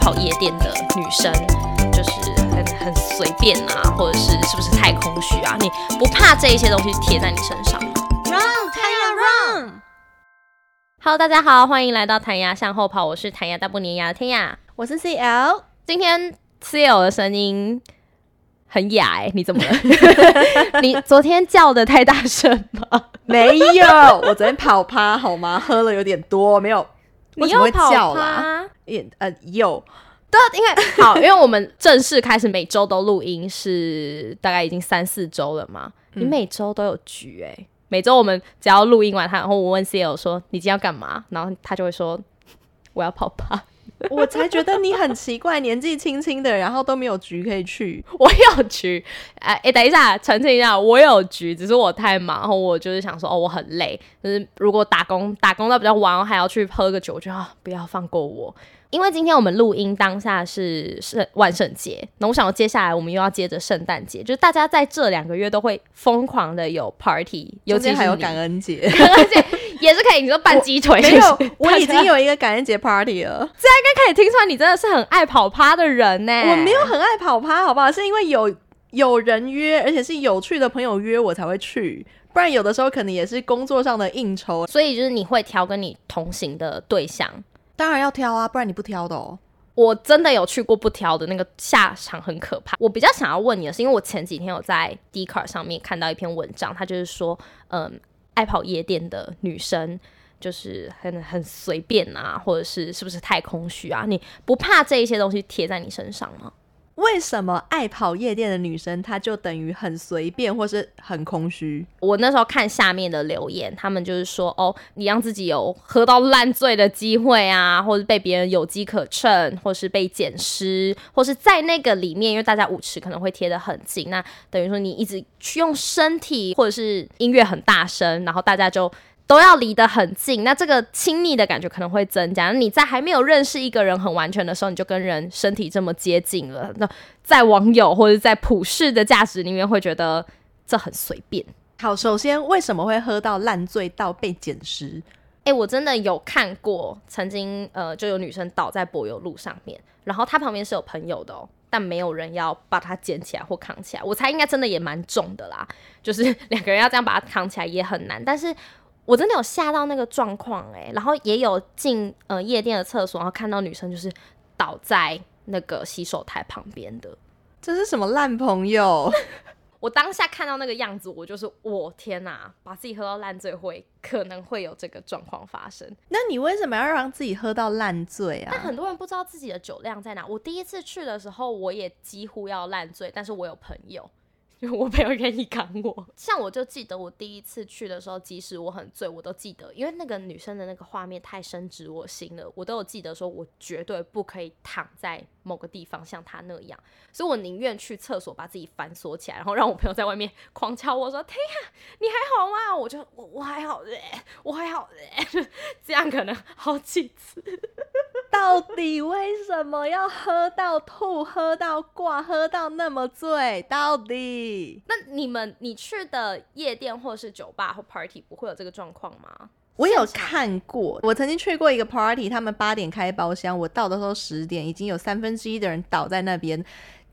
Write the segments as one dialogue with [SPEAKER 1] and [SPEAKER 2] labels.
[SPEAKER 1] 跑夜店的女生，就是很很随便啊，或者是是不是太空虚啊？你不怕这一些东西贴在你身上吗
[SPEAKER 2] ？Run，弹牙 Run。
[SPEAKER 1] Hello，大家好，欢迎来到弹牙向后跑，我是弹牙大不粘牙的天雅，
[SPEAKER 2] 我是 CL。
[SPEAKER 1] 今天 CL 的声音很哑哎，你怎么了？你昨天叫的太大声吗？
[SPEAKER 2] 没有，我昨天跑趴好吗？喝了有点多，没有。
[SPEAKER 1] 你又跑啦？
[SPEAKER 2] 也呃有，
[SPEAKER 1] 对，因为 好，因为我们正式开始每周都录音，是大概已经三四周了嘛。你每周都有局哎，每周我们只要录音完，他然后我问 C L 说你今天要干嘛，然后他就会说我要跑趴。
[SPEAKER 2] 我才觉得你很奇怪，年纪轻轻的，然后都没有局可以去。
[SPEAKER 1] 我有局，哎哎，等一下，澄清一下，我有局，只是我太忙，然后我就是想说，哦，我很累，就是如果打工打工到比较晚，我还要去喝个酒，我就啊，不要放过我。因为今天我们录音当下是圣万圣节，那我想接下来我们又要接着圣诞节，就是大家在这两个月都会疯狂的有 party，尤其
[SPEAKER 2] 还有感恩节，
[SPEAKER 1] 感恩节也是可以。你说拌鸡腿，
[SPEAKER 2] 没有，我已经有一个感恩节 party 了。
[SPEAKER 1] 这样应该可以听出来，你真的是很爱跑趴的人呢。
[SPEAKER 2] 我没有很爱跑趴，好不好？是因为有有人约，而且是有趣的朋友约我才会去，不然有的时候可能也是工作上的应酬。
[SPEAKER 1] 所以就是你会挑跟你同行的对象。
[SPEAKER 2] 当然要挑啊，不然你不挑的哦。
[SPEAKER 1] 我真的有去过不挑的那个下场很可怕。我比较想要问你的是，因为我前几天有在 d c a r 上面看到一篇文章，他就是说，嗯，爱跑夜店的女生就是很很随便啊，或者是是不是太空虚啊？你不怕这一些东西贴在你身上吗？
[SPEAKER 2] 为什么爱跑夜店的女生，她就等于很随便，或是很空虚？
[SPEAKER 1] 我那时候看下面的留言，他们就是说，哦，你让自己有喝到烂醉的机会啊，或者被别人有机可乘，或是被捡尸，或是在那个里面，因为大家舞池可能会贴得很近，那等于说你一直去用身体，或者是音乐很大声，然后大家就。都要离得很近，那这个亲密的感觉可能会增加。你在还没有认识一个人很完全的时候，你就跟人身体这么接近了。那在网友或者在普世的价值里面，会觉得这很随便。
[SPEAKER 2] 好，首先为什么会喝到烂醉到被捡尸？
[SPEAKER 1] 哎，我真的有看过，曾经呃就有女生倒在柏油路上面，然后她旁边是有朋友的哦，但没有人要把她捡起来或扛起来。我猜应该真的也蛮重的啦，就是两个人要这样把她扛起来也很难，但是。我真的有吓到那个状况哎，然后也有进呃夜店的厕所，然后看到女生就是倒在那个洗手台旁边的，
[SPEAKER 2] 这是什么烂朋友？
[SPEAKER 1] 我当下看到那个样子，我就是我天哪，把自己喝到烂醉会可能会有这个状况发生。
[SPEAKER 2] 那你为什么要让自己喝到烂醉啊？
[SPEAKER 1] 但很多人不知道自己的酒量在哪。我第一次去的时候，我也几乎要烂醉，但是我有朋友。我没有愿意扛我，像我就记得我第一次去的时候，即使我很醉，我都记得，因为那个女生的那个画面太深植我心了，我都有记得，说我绝对不可以躺在某个地方像他那样，所以我宁愿去厕所把自己反锁起来，然后让我朋友在外面 狂敲我说：“天呀，你还好吗？”我就我我还好嘞，我还好嘞，这样可能好几次。
[SPEAKER 2] 到底为什么要喝到吐、喝到挂、喝到那么醉？到底？
[SPEAKER 1] 那你们你去的夜店或是酒吧或 party 不会有这个状况吗？
[SPEAKER 2] 我有看过，我曾经去过一个 party，他们八点开包厢，我到的时候十点，已经有三分之一的人倒在那边，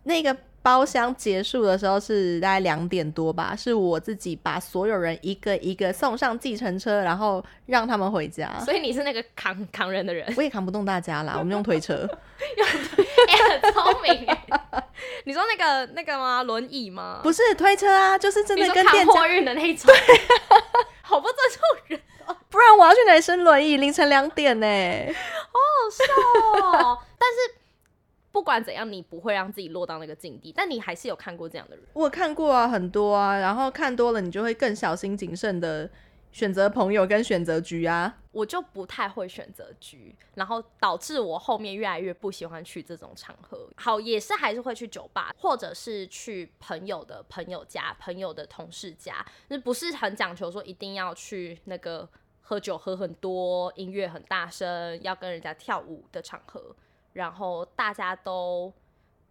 [SPEAKER 2] 那个。包厢结束的时候是大概两点多吧，是我自己把所有人一个一个送上计程车，然后让他们回家。
[SPEAKER 1] 所以你是那个扛扛人的人，
[SPEAKER 2] 我也扛不动大家啦，我们用推车。
[SPEAKER 1] 用很聪明。你说那个那个吗？轮椅吗？
[SPEAKER 2] 不是推车啊，就是真的跟
[SPEAKER 1] 电货运的那种。好不尊重人，
[SPEAKER 2] 不然我要去哪里生轮椅？凌晨两点呢，
[SPEAKER 1] 好好笑哦。但是。不管怎样，你不会让自己落到那个境地，但你还是有看过这样的人。
[SPEAKER 2] 我看过啊，很多啊，然后看多了，你就会更小心谨慎的选择朋友跟选择局啊。
[SPEAKER 1] 我就不太会选择局，然后导致我后面越来越不喜欢去这种场合。好，也是还是会去酒吧，或者是去朋友的朋友家、朋友的同事家，就不是很讲求说一定要去那个喝酒喝很多、音乐很大声、要跟人家跳舞的场合。然后大家都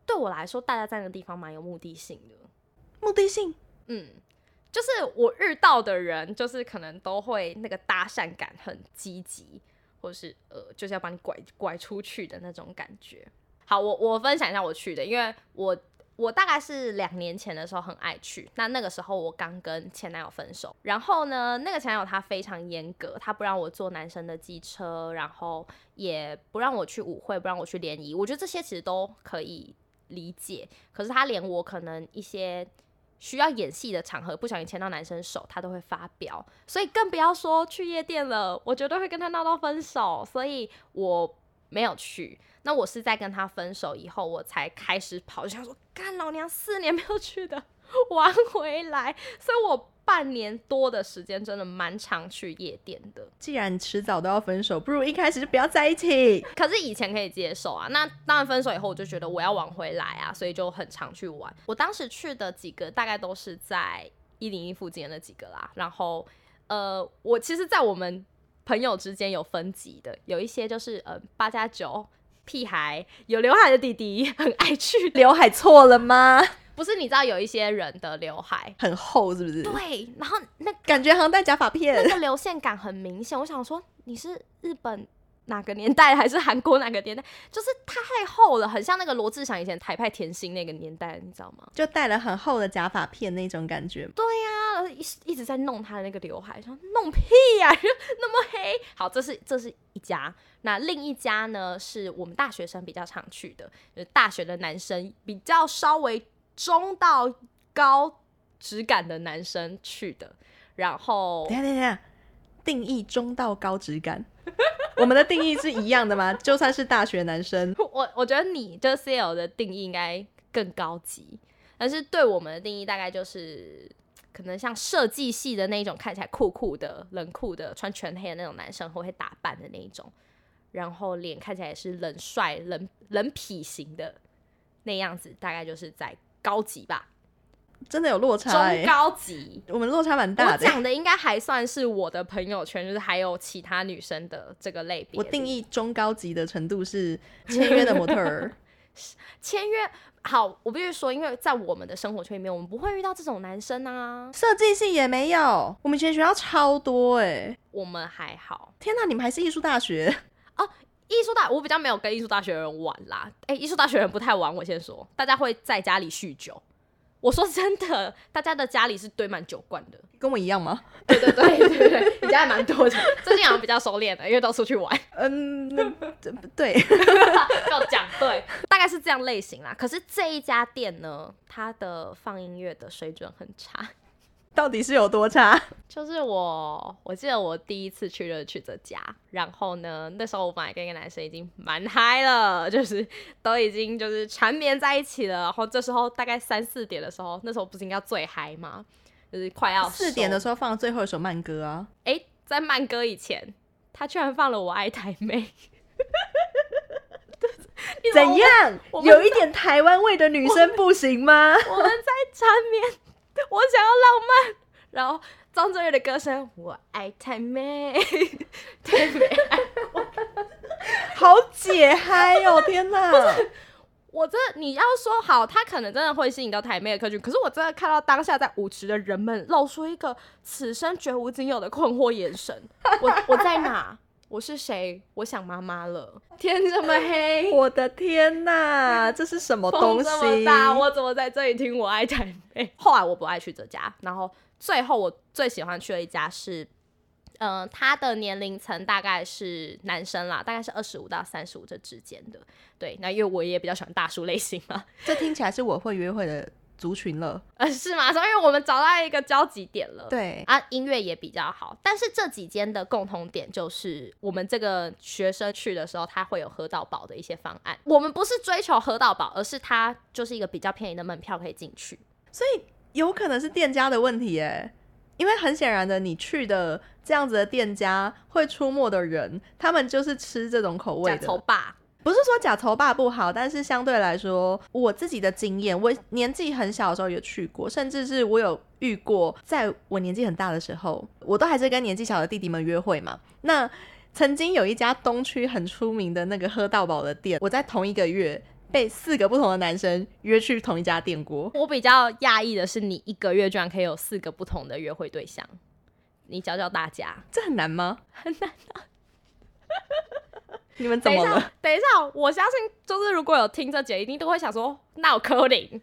[SPEAKER 1] 对我来说，大家在那个地方蛮有目的性的。
[SPEAKER 2] 目的性，
[SPEAKER 1] 嗯，就是我遇到的人，就是可能都会那个搭讪感很积极，或是呃，就是要把你拐拐出去的那种感觉。好，我我分享一下我去的，因为我我大概是两年前的时候很爱去，那那个时候我刚跟前男友分手，然后呢，那个前男友他非常严格，他不让我坐男生的机车，然后也不让我去舞会，不让我去联谊，我觉得这些其实都可以理解，可是他连我可能一些。需要演戏的场合，不小心牵到男生手，他都会发飙，所以更不要说去夜店了。我绝对会跟他闹到分手，所以我没有去。那我是在跟他分手以后，我才开始跑，想说干老娘四年没有去的，玩回来。所以我。半年多的时间，真的蛮常去夜店的。
[SPEAKER 2] 既然迟早都要分手，不如一开始就不要在一起。
[SPEAKER 1] 可是以前可以接受啊，那当然分手以后，我就觉得我要往回来啊，所以就很常去玩。我当时去的几个，大概都是在一零一附近的那几个啦。然后，呃，我其实，在我们朋友之间有分级的，有一些就是呃八加九屁孩，有刘海的弟弟很爱去。
[SPEAKER 2] 刘海错了吗？
[SPEAKER 1] 不是，你知道有一些人的刘海
[SPEAKER 2] 很厚，是不是？
[SPEAKER 1] 对，然后那
[SPEAKER 2] 感觉好像戴假发片，
[SPEAKER 1] 那个流线感很明显。我想说，你是日本哪个年代，还是韩国哪个年代？就是太厚了，很像那个罗志祥以前台派甜心那个年代，你知道吗？
[SPEAKER 2] 就戴了很厚的假发片那种感觉。
[SPEAKER 1] 对呀，一一直在弄他的那个刘海，说弄屁呀，那么黑。好，这是这是一家，那另一家呢，是我们大学生比较常去的，就是大学的男生比较稍微。中到高质感的男生去的，然后
[SPEAKER 2] 等下等下，定义中到高质感，我们的定义是一样的吗？就算是大学男生，
[SPEAKER 1] 我我觉得你就 C L 的定义应该更高级，但是对我们的定义大概就是可能像设计系的那种，看起来酷酷的、冷酷的，穿全黑的那种男生，或会打扮的那一种，然后脸看起来也是冷帅、冷冷痞型的那样子，大概就是在。高级吧，
[SPEAKER 2] 真的有落差。
[SPEAKER 1] 中高级，
[SPEAKER 2] 我们落差蛮大
[SPEAKER 1] 的。我讲的应该还算是我的朋友圈，就是还有其他女生的这个类别。
[SPEAKER 2] 我定义中高级的程度是签约的模特儿。
[SPEAKER 1] 签约好，我必须说，因为在我们的生活圈里面，我们不会遇到这种男生啊。
[SPEAKER 2] 设计系也没有，我们以前学校超多哎。
[SPEAKER 1] 我们还好。
[SPEAKER 2] 天哪，你们还是艺术大学
[SPEAKER 1] 哦？艺术大，我比较没有跟艺术大学的人玩啦。哎，艺术大学人不太玩。我先说，大家会在家里酗酒。我说真的，大家的家里是堆满酒罐的，
[SPEAKER 2] 跟我一样吗？
[SPEAKER 1] 对对对对对，你家还蛮多的。最近好像比较收敛了，因为都出去玩。
[SPEAKER 2] 嗯，对，
[SPEAKER 1] 要讲对，大概是这样类型啦。可是这一家店呢，它的放音乐的水准很差。
[SPEAKER 2] 到底是有多差？
[SPEAKER 1] 就是我，我记得我第一次去就是去这家，然后呢，那时候我本来跟一个男生已经蛮嗨了，就是都已经就是缠绵在一起了。然后这时候大概三四点的时候，那时候不是应该最嗨吗？就是快要
[SPEAKER 2] 四点的时候放最后一首慢歌啊！
[SPEAKER 1] 哎，在慢歌以前，他居然放了《我爱台妹》，
[SPEAKER 2] 怎样？有一点台湾味的女生不行吗？
[SPEAKER 1] 我们在缠绵。我想要浪漫，然后张震岳的歌声，我爱太美，太美，
[SPEAKER 2] 好解嗨哦！天哪，
[SPEAKER 1] 我这你要说好，他可能真的会吸引到台妹的客群，可是我真的看到当下在舞池的人们露出一个此生绝无仅有的困惑眼神。我我在哪？我是谁？我想妈妈了。天这么黑，
[SPEAKER 2] 我的天哪，这是什么东西？这
[SPEAKER 1] 么大，我怎么在这里听我爱台妹？后来我不爱去这家，然后最后我最喜欢去的一家是，嗯，他的年龄层大概是男生啦，大概是二十五到三十五这之间的。对，那因为我也比较喜欢大叔类型嘛，
[SPEAKER 2] 这听起来是我会约会的。族群了，
[SPEAKER 1] 呃，是吗？所以我们找到一个交集点了。
[SPEAKER 2] 对
[SPEAKER 1] 啊，音乐也比较好。但是这几间的共同点就是，我们这个学生去的时候，他会有喝到饱的一些方案。我们不是追求喝到饱，而是它就是一个比较便宜的门票可以进去。
[SPEAKER 2] 所以有可能是店家的问题，哎，因为很显然的，你去的这样子的店家会出没的人，他们就是吃这种口味的。不是说假头爸不好，但是相对来说，我自己的经验，我年纪很小的时候有去过，甚至是我有遇过，在我年纪很大的时候，我都还是跟年纪小的弟弟们约会嘛。那曾经有一家东区很出名的那个喝到饱的店，我在同一个月被四个不同的男生约去同一家店过。
[SPEAKER 1] 我比较讶异的是，你一个月居然可以有四个不同的约会对象，你教教大家，
[SPEAKER 2] 这很难吗？
[SPEAKER 1] 很难啊。
[SPEAKER 2] 你们怎么了？
[SPEAKER 1] 等一下，等一下，我相信就是如果有听这节，一定都会想说，那我柯林，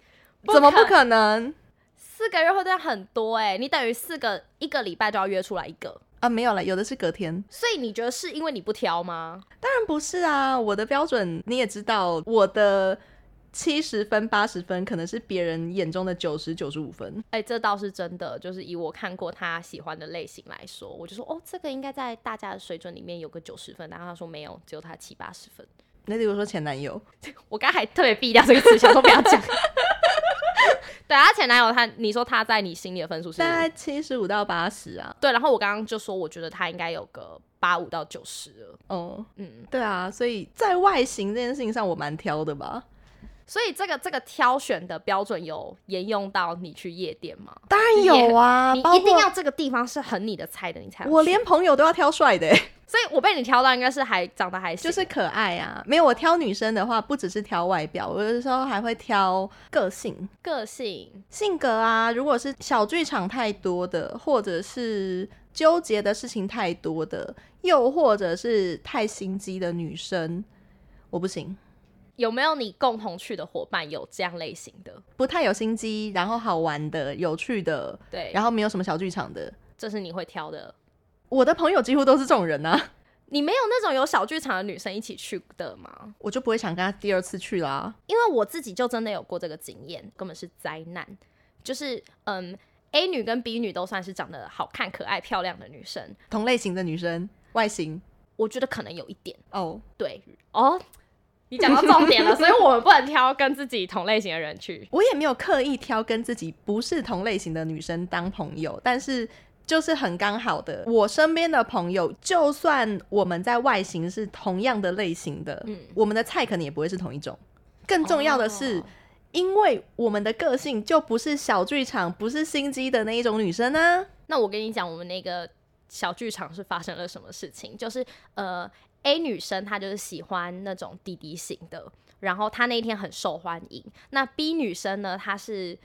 [SPEAKER 2] 怎么不可能
[SPEAKER 1] 四个月会这样很多哎、你等于四个一个礼拜就要约出来一个，
[SPEAKER 2] 啊？没有了，有的是隔天。
[SPEAKER 1] 所以你觉得是因为你不挑吗？
[SPEAKER 2] 当然不是啊，我的标准你也知道，我的七十分、八十分可能是别人眼中的九十九十五分。
[SPEAKER 1] 哎、这倒是真的，就是以我看过他喜欢的类型来说，我就说哦，这个应该在大家的水准里面有个九十分，然后他说没有，只有他七八十分。
[SPEAKER 2] 那例如说前男友，
[SPEAKER 1] 我刚才还特别避掉这个词，想说不要讲。对，啊前男友他，你说他在你心里的分数是？
[SPEAKER 2] 大概七十五到八十啊。
[SPEAKER 1] 对，然后我刚刚就说，我觉得他应该有个八五到九十了。
[SPEAKER 2] 哦，
[SPEAKER 1] 嗯，
[SPEAKER 2] 对啊，所以在外形这件事情上，我蛮挑的吧。
[SPEAKER 1] 所以这个这个挑选的标准有沿用到你去夜店吗？
[SPEAKER 2] 当然有啊，
[SPEAKER 1] 你一定要这个地方是很你的菜的，你才
[SPEAKER 2] 我连朋友都要挑帅的欸，
[SPEAKER 1] 所以我被你挑到应该是还长得还行
[SPEAKER 2] 就是可爱啊。没有，我挑女生的话，不只是挑外表，我有的时候还会挑个性。
[SPEAKER 1] 个性。
[SPEAKER 2] 性格啊，如果是小剧场太多的，或者是纠结的事情太多的，又或者是太心机的女生，我不行。
[SPEAKER 1] 有没有你共同去的伙伴有这样类型的？
[SPEAKER 2] 不太有心机，然后好玩的、有趣的，
[SPEAKER 1] 对，
[SPEAKER 2] 然后没有什么小剧场的。
[SPEAKER 1] 这是你会挑的。
[SPEAKER 2] 我的朋友几乎都是这种人啊，
[SPEAKER 1] 你没有那种有小剧场的女生一起去的吗？
[SPEAKER 2] 我就不会想跟她第二次去啦。
[SPEAKER 1] 因为我自己就真的有过这个经验，根本是灾难。就是嗯，A 女跟 B 女都算是长得好看、可爱、漂亮的女生，
[SPEAKER 2] 同类型的女生，外形
[SPEAKER 1] 我觉得可能有一点
[SPEAKER 2] 哦，
[SPEAKER 1] 对哦。你讲到重点了，所以我们不能挑跟自己同类型的人去。
[SPEAKER 2] 我也没有刻意挑跟自己不是同类型的女生当朋友，但是就是很刚好的，我身边的朋友，就算我们在外形是同样的类型的，
[SPEAKER 1] 嗯
[SPEAKER 2] 我们的菜可能也不会是同一种。更重要的是，
[SPEAKER 1] 哦
[SPEAKER 2] 因为我们的个性就不是小剧场，不是心机的那一种女生呢、
[SPEAKER 1] 那我跟你讲，我们那个小剧场是发生了什么事情？就是呃，A 女生她就是喜欢那种弟弟型的，然后她那一天很受欢迎。那 B 女生呢，她是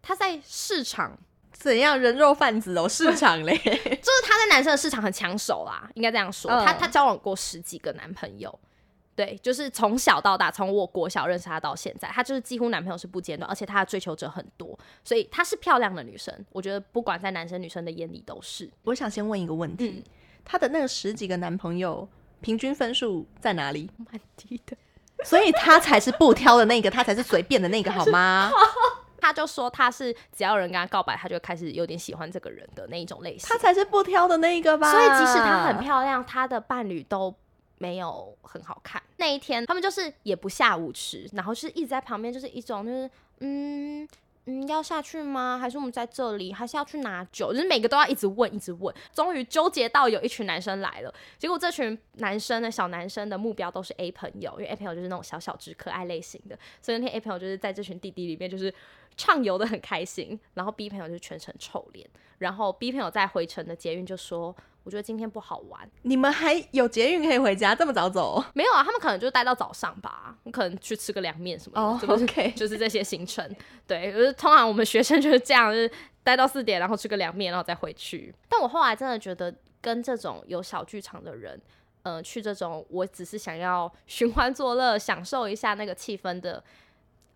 [SPEAKER 1] 她在市场，
[SPEAKER 2] 怎样人肉贩子哦，市场嘞，
[SPEAKER 1] 就是她在男生的市场很抢手啦，应该这样说。
[SPEAKER 2] 嗯
[SPEAKER 1] 她她交往过十几个男朋友。对，就是从小到大，从我国小认识她到现在，她就是几乎男朋友是不间断，而且她的追求者很多，所以她是漂亮的女生。我觉得不管在男生女生的眼里都是。
[SPEAKER 2] 我想先问一个问题，
[SPEAKER 1] 嗯
[SPEAKER 2] 她的那个十几个男朋友平均分数在哪里？
[SPEAKER 1] 蛮低的。
[SPEAKER 2] 所以他才是不挑的那个，他才是随便的那个，好吗？
[SPEAKER 1] 他就说他是只要有人跟他告白，他就开始有点喜欢这个人的那一种类型
[SPEAKER 2] 他。才是不挑的那一个吧？
[SPEAKER 1] 所以即使她很漂亮，她的伴侣都没有很好看。那一天他们就是也不下舞池，然后就是一直在旁边，就是一种就是嗯。嗯，要下去吗？还是我们在这里？还是要去拿酒？就是每个都要一直问，一直问。终于纠结到有一群男生来了，结果这群男生的，小男生的目标都是 A 朋友，因为 A 朋友就是那种小小只、可爱类型的，所以那天 A 朋友就是在这群弟弟里面就是畅游的很开心，然后 B 朋友就全程臭脸，然后 B 朋友在回程的捷运就说：“我觉得今天不好玩。”
[SPEAKER 2] 你们还有捷运可以回家，这么早走？
[SPEAKER 1] 没有啊，他们可能就待到早上吧，可能去吃个凉面什么的。
[SPEAKER 2] OK
[SPEAKER 1] 就是这些行程。对，就是通常我们学生就是这样，就是待到四点，然后吃个凉面，然后再回去。但我后来真的觉得，跟这种有小剧场的人，呃，去这种我只是想要寻欢作乐、享受一下那个气氛的。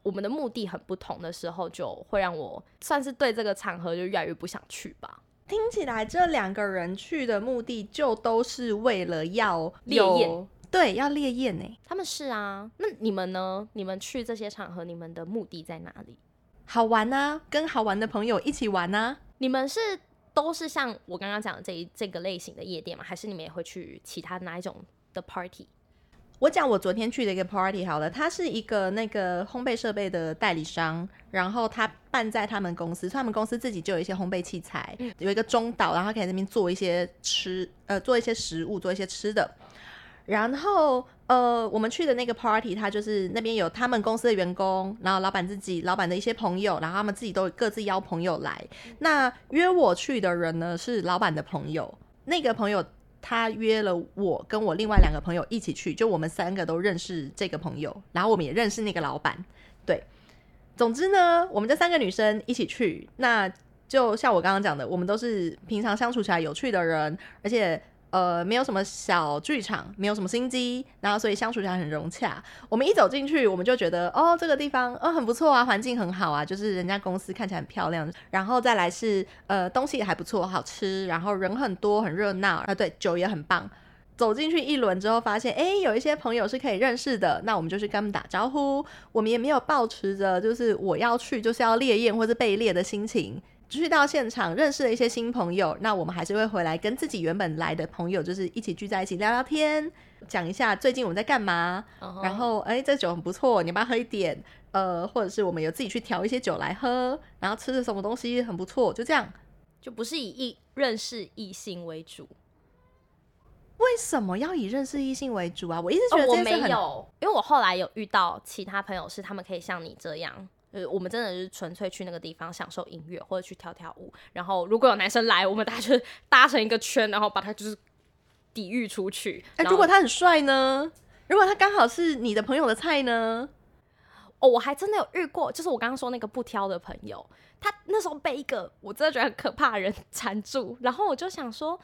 [SPEAKER 1] 我们的目的很不同的时候，就会让我算是对这个场合就越来越不想去吧。
[SPEAKER 2] 听起来这两个人去的目的就都是为了要
[SPEAKER 1] 烈
[SPEAKER 2] 有
[SPEAKER 1] 焰，
[SPEAKER 2] 对，要烈焰呢，
[SPEAKER 1] 他们是啊，那你们呢？你们去这些场合，你们的目的在哪里？
[SPEAKER 2] 好玩啊，跟好玩的朋友一起玩啊。
[SPEAKER 1] 你们是都是像我刚刚讲的这一这个类型的夜店吗？还是你们也会去其他哪一种的 party？
[SPEAKER 2] 我讲我昨天去的一个 party 好了，它是一个那个烘焙设备的代理商，然后他办在他们公司，所以他们公司自己就有一些烘焙器材，有一个中岛，然后可以在那边做一些吃，呃，做一些食物，做一些吃的。然后呃，我们去的那个 party，他就是那边有他们公司的员工，然后老板自己、老板的一些朋友，然后他们自己都各自邀朋友来。那约我去的人呢是老板的朋友，那个朋友他约了我跟我另外两个朋友一起去，就我们三个都认识这个朋友，然后我们也认识那个老板。对，总之呢，我们这三个女生一起去，那就像我刚刚讲的，我们都是平常相处起来有趣的人，而且呃，没有什么小剧场，没有什么心机，然后所以相处起来很融洽。我们一走进去，我们就觉得哦，这个地方哦很不错啊，环境很好啊，就是人家公司看起来很漂亮。然后再来是呃东西也还不错，好吃，然后人很多，很热闹啊，对，酒也很棒。走进去一轮之后，发现哎，有一些朋友是可以认识的，那我们就去跟他们打招呼。我们也没有抱持着就是我要去就是要猎艳或者被猎的心情。去到现场认识了一些新朋友，那我们还是会回来跟自己原本来的朋友，就是一起聚在一起聊聊天，讲一下最近我们在干嘛。然后，哎，这酒很不错，你要不要喝一点？呃，或者是我们有自己去调一些酒来喝，然后吃的什么东西很不错，就这样，
[SPEAKER 1] 就不是以异认识异性为主。
[SPEAKER 2] 为什么要以认识异性为主啊？我一直觉得
[SPEAKER 1] 我没有，因为我后来有遇到其他朋友，是他们可以像你这样。呃，我们真的是纯粹去那个地方享受音乐，或者去跳跳舞。然后如果有男生来，我们大家就搭成一个圈，然后把他就是抵御出去。
[SPEAKER 2] 哎，如果他很帅呢？如果他刚好是你的朋友的菜呢？
[SPEAKER 1] 哦，我还真的有遇过，就是我刚刚说那个不挑的朋友，他那时候被一个我真的觉得很可怕的人 缠住，然后我就想说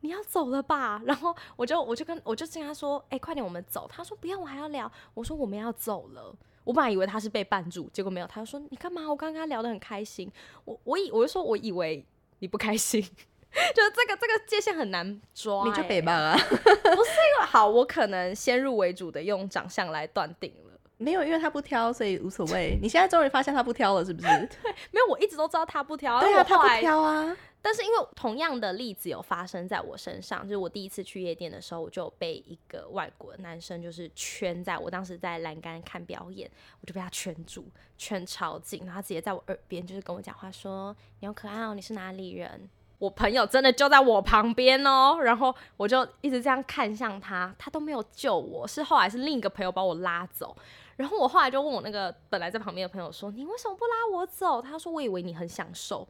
[SPEAKER 1] 你要走了吧，然后我就我就跟我就跟他说，哎，快点我们走。他说不要，我还要聊。我说我们要走了。我本来以为他是被绊住，结果没有。他就说：“你干嘛？我刚刚跟他聊得很开心。”我我以我就说：“我以为你不开心，就是这个这个界限很难抓。”
[SPEAKER 2] 你就北吧啊？
[SPEAKER 1] 不是因为好，我可能先入为主的用长相来断定了。
[SPEAKER 2] 没有，因为他不挑，所以无所谓。你现在终于发现他不挑了，是不是？
[SPEAKER 1] 对，没有，我一直都知道他不挑。
[SPEAKER 2] 对啊，他不挑啊。
[SPEAKER 1] 但是因为同样的例子有发生在我身上，就是我第一次去夜店的时候，我就被一个外国男生就是圈在我当时在栏杆看表演，我就被他圈住，圈超紧，然后直接在我耳边就是跟我讲话说：“你好可爱哦，你是哪里人？”我朋友真的就在我旁边哦，然后我就一直这样看向他，他都没有救我，是后来是另一个朋友把我拉走，然后我后来就问我那个本来在旁边的朋友说：“你为什么不拉我走？”他说：“我以为你很享受。”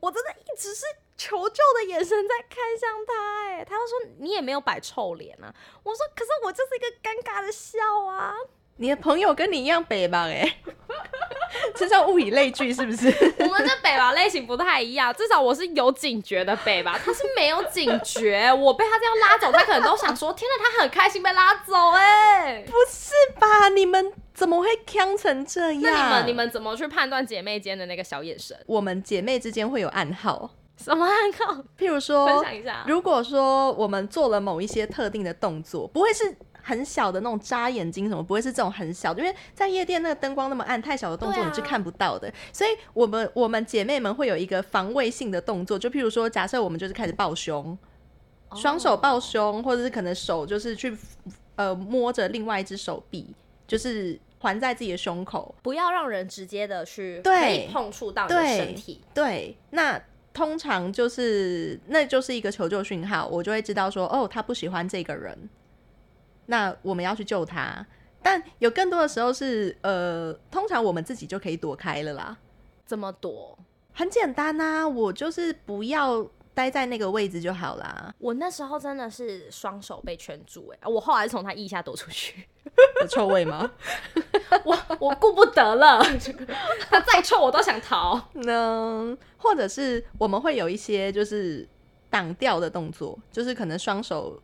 [SPEAKER 1] 我真的一直是求救的眼神在看向他，哎，他就说你也没有摆臭脸啊。我说可是我就是一个尴尬的笑啊。
[SPEAKER 2] 你的朋友跟你一样北吧？哎，这叫物以类聚是不是？
[SPEAKER 1] 我们这北吧类型不太一样，至少我是有警觉的北吧，他是没有警觉。我被他这样拉走，他可能都想说：天哪，他很开心被拉走，哎，
[SPEAKER 2] 不是吧？你们。怎么会呛成这样？
[SPEAKER 1] 那你们你们怎么去判断姐妹间的那个小眼神？
[SPEAKER 2] 我们姐妹之间会有暗号，
[SPEAKER 1] 什么暗号？
[SPEAKER 2] 譬如说，
[SPEAKER 1] 分享一下。
[SPEAKER 2] 如果说我们做了某一些特定的动作，不会是很小的那种眨眼睛什么，不会是这种很小，因为在夜店那个灯光那么暗，太小的动作你是看不到的。所以，我们我们姐妹们会有一个防卫性的动作，就譬如说，假设我们就是开始抱胸，双手抱胸，或者是可能手就是去呃摸着另外一只手臂，就是。环在自己的胸口，
[SPEAKER 1] 不要让人直接的去可以碰触到你的身体。
[SPEAKER 2] 对，那通常就是那就是一个求救讯号，我就会知道说，哦，他不喜欢这个人，那我们要去救他。但有更多的时候是，呃，通常我们自己就可以躲开了啦。
[SPEAKER 1] 怎么躲？
[SPEAKER 2] 很简单呐，我就是不要。待在那个位置就好啦。
[SPEAKER 1] 我那时候真的是双手被圈住，哎，我后来从他腋下躲出去。
[SPEAKER 2] 有臭味吗？
[SPEAKER 1] 我我顾不得了，他再臭我都想逃。
[SPEAKER 2] 能或者是我们会有一些就是挡掉的动作，就是可能双手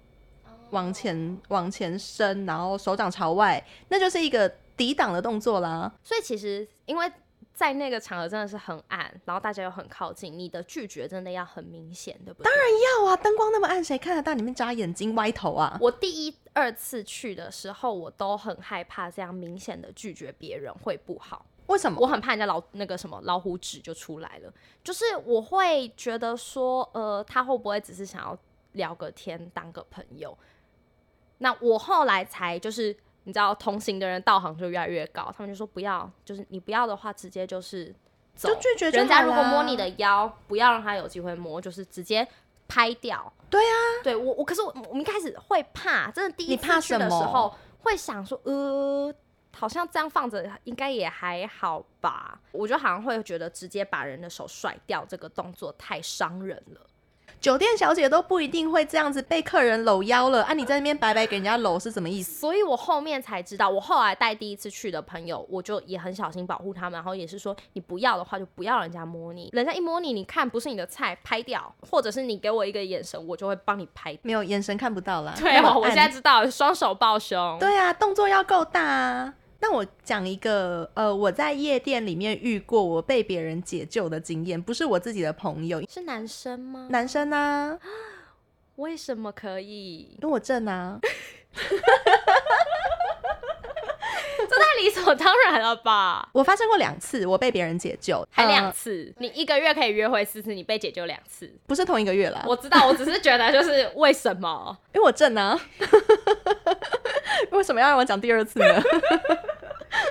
[SPEAKER 2] 往前往前伸，然后手掌朝外，那就是一个抵挡的动作啦。
[SPEAKER 1] 所以其实因为。在那个场合真的是很暗，然后大家又很靠近，你的拒绝真的要很明显，对不对？
[SPEAKER 2] 当然要啊，灯光那么暗，谁看得到？你们眨眼睛、歪头啊！
[SPEAKER 1] 我第一、二次去的时候，我都很害怕这样明显的拒绝别人会不好。
[SPEAKER 2] 为什么？
[SPEAKER 1] 我很怕人家老那个什么老虎纸就出来了，就是我会觉得说，呃，他会不会只是想要聊个天，当个朋友？那我后来才就是。你知道同行的人道行就越来越高，他们就说不要，就是你不要的话，直接就是
[SPEAKER 2] 就拒绝
[SPEAKER 1] 人家如果摸你的腰，不要让他有机会摸，就是直接拍掉。
[SPEAKER 2] 对啊，
[SPEAKER 1] 对我我可是我我们一开始会怕，真的第一次去的时候会想说，呃，好像这样放着应该也还好吧。我就好像会觉得直接把人的手甩掉这个动作太伤人了。
[SPEAKER 2] 酒店小姐都不一定会这样子被客人搂腰了啊！你在那边白白给人家搂是什么意思？
[SPEAKER 1] 所以我后面才知道，我后来带第一次去的朋友，我就也很小心保护他们，然后也是说，你不要的话就不要人家摸你，人家一摸你，你看不是你的菜，拍掉，或者是你给我一个眼神，我就会帮你拍。
[SPEAKER 2] 没有眼神看不到啦。
[SPEAKER 1] 对哦，我现在知道，双手抱胸。
[SPEAKER 2] 对啊，动作要够大啊。那我讲一个，呃，我在夜店里面遇过我被别人解救的经验，不是我自己的朋友，
[SPEAKER 1] 是男生吗？
[SPEAKER 2] 男生啊？
[SPEAKER 1] 为什么可以？
[SPEAKER 2] 因为我正啊。
[SPEAKER 1] 这太理所当然了吧？
[SPEAKER 2] 我发生过两次，我被别人解救，
[SPEAKER 1] 还两次。你一个月可以约会四次，你被解救两次，
[SPEAKER 2] 不是同一个月了。
[SPEAKER 1] 我知道，我只是觉得就是为什么？
[SPEAKER 2] 因为我正啊。为什么要让我讲第二次呢？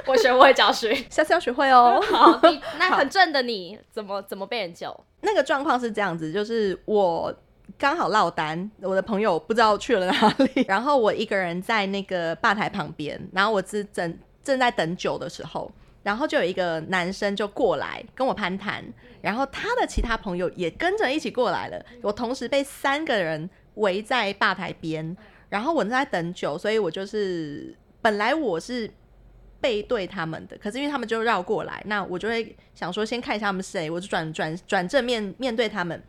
[SPEAKER 1] 我学不会教训，
[SPEAKER 2] 下次要学会哦。
[SPEAKER 1] 好，那很正的你怎么怎么被人救？
[SPEAKER 2] 那个状况是这样子，就是我刚好落单，我的朋友不知道去了哪里，然后我一个人在那个吧台旁边，然后我正正正在等酒的时候，然后就有一个男生就过来跟我攀谈，然后他的其他朋友也跟着一起过来了，我同时被三个人围在吧台边，然后我正在等酒，所以我就是本来我是。背对他们的，可是因为他们就绕过来，那我就会想说先看一下他们谁，我就转转转正面面对他们，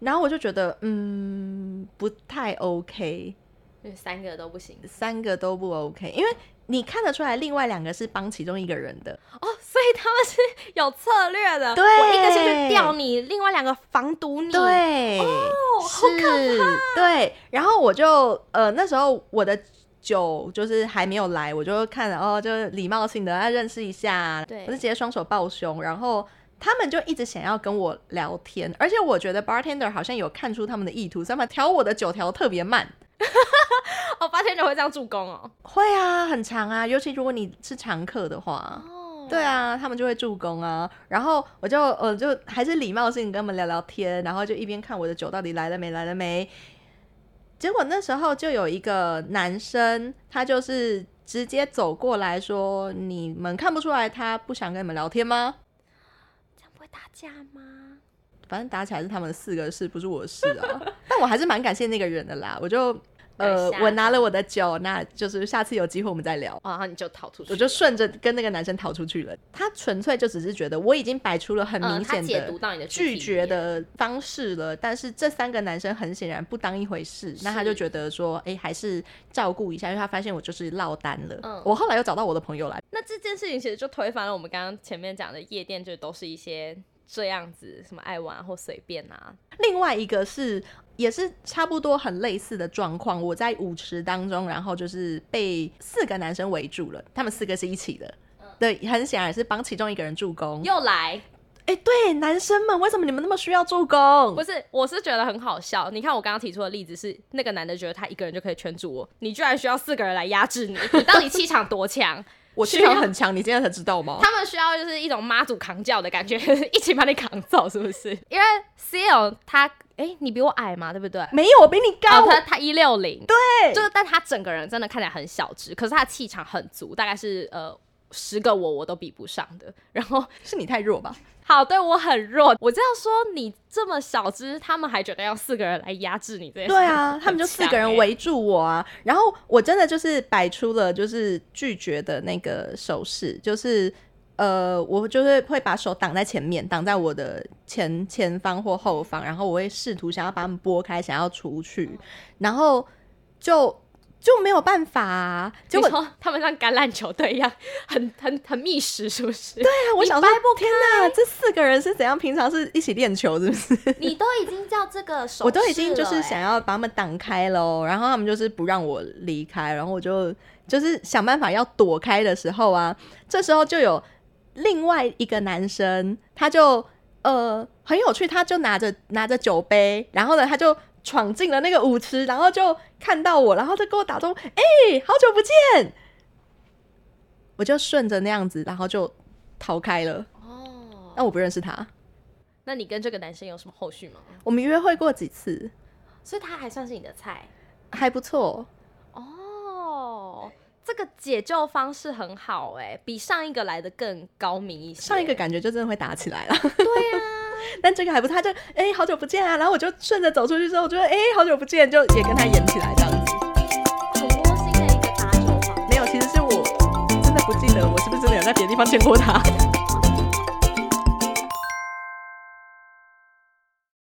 [SPEAKER 2] 然后我就觉得嗯不太 OK，
[SPEAKER 1] 三个都不行，
[SPEAKER 2] 三个都不 OK，因为你看得出来另外两个是帮其中一个人的。
[SPEAKER 1] 哦，所以他们是有策略的，
[SPEAKER 2] 对，
[SPEAKER 1] 我一个先去吊你，另外两个防堵你，
[SPEAKER 2] 对，
[SPEAKER 1] 哦，好可怕，
[SPEAKER 2] 对，然后我就呃那时候我的。酒就是还没有来，我就看，了哦就礼貌性的要认识一下，
[SPEAKER 1] 对，
[SPEAKER 2] 我就直接双手抱胸，然后他们就一直想要跟我聊天，而且我觉得 bartender 好像有看出他们的意图，他们调我的酒调特别慢，
[SPEAKER 1] 哦，bartender 会这样助攻哦，
[SPEAKER 2] 会啊，很长啊，尤其如果你是常客的话，哦，对啊，他们就会助攻啊，然后我就呃就还是礼貌性跟他们聊聊天，然后就一边看我的酒到底来了没来了没。结果那时候就有一个男生，他就是直接走过来说：“你们看不出来他不想跟你们聊天吗？
[SPEAKER 1] 这样不会打架吗？
[SPEAKER 2] 反正打起来是他们四个事，不是我的事啊。但我还是蛮感谢那个人的啦，我就。”呃，我拿了我的酒，那就是下次有机会我们再聊。
[SPEAKER 1] 然后你就逃出去，
[SPEAKER 2] 我就顺着跟那个男生逃出去了。他纯粹就只是觉得我已经摆出了很明显
[SPEAKER 1] 的
[SPEAKER 2] 拒绝的方式了，但是这三个男生很显然不当一回事，那他就觉得说，哎，还是照顾一下，因为他发现我就是落单了。嗯，我后来又找到我的朋友来，
[SPEAKER 1] 那这件事情其实就推翻了我们刚刚前面讲的夜店，就都是一些这样子，什么爱玩或随便啊。
[SPEAKER 2] 另外一个是。也是差不多很类似的状况，我在舞池当中，然后就是被四个男生围住了，他们四个是一起的，对，很显然是帮其中一个人助攻。
[SPEAKER 1] 又来，
[SPEAKER 2] 哎，对，男生们，为什么你们那么需要助攻？
[SPEAKER 1] 不是，我是觉得很好笑。你看我刚刚提出的例子是，那个男的觉得他一个人就可以圈住我，你居然需要四个人来压制你，你到底气场多强？
[SPEAKER 2] 我气场很强，你现在才知道吗？
[SPEAKER 1] 他们需要就是一种妈祖扛轿的感觉，一起把你扛走，是不是？因为 Seal 他。哎，你比我矮嘛，对不对？
[SPEAKER 2] 没有，我比你高。
[SPEAKER 1] 他他一六零，
[SPEAKER 2] 对，
[SPEAKER 1] 就是，但他整个人真的看起来很小只，可是他气场很足，大概是呃十个我我都比不上的。然后
[SPEAKER 2] 是你太弱吧？
[SPEAKER 1] 好，对我很弱。我这样说，你这么小只，他们还觉得要四个人来压制你，对？
[SPEAKER 2] 对啊，他们就四个人围住我啊。然后我真的就是摆出了就是拒绝的那个手势，就是。呃，我就是会把手挡在前面，挡在我的前前方或后方，然后我会试图想要把他们拨开，想要出去，然后就就没有办法。结果
[SPEAKER 1] 他们像橄榄球队一样，很 很很密实，是不是？对
[SPEAKER 2] 啊，我想说，天哪，这四个人是怎样？平常是一起练球，是不是？
[SPEAKER 1] 你都已经叫这个手，
[SPEAKER 2] 我都已经就是想要把他们挡开喽，然后他们就是不让我离开，然后我就就是想办法要躲开的时候啊，这时候就有。另外一个男生，他就呃很有趣，他就拿着拿着酒杯，然后呢，他就闯进了那个舞池，然后就看到我，然后就跟我打中，哎，好久不见，我就顺着那样子，然后就逃开了。哦，那我不认识他，
[SPEAKER 1] 那你跟这个男生有什么后续吗？
[SPEAKER 2] 我们约会过几次，
[SPEAKER 1] 所以他还算是你的菜，
[SPEAKER 2] 还不错。
[SPEAKER 1] 哦这个解救方式很好哎，比上一个来的更高明一些。
[SPEAKER 2] 上一个感觉就真的会打起来了。
[SPEAKER 1] 对呀，
[SPEAKER 2] 但这个还不是，他就哎、好久不见啊，然后我就顺着走出去之后，我觉得哎、好久不见，就也跟他演起来这样子。
[SPEAKER 1] 很窝心的一个打酒方。
[SPEAKER 2] 没有，其实是我真的不记得我是不是真的有在别的地方见过他。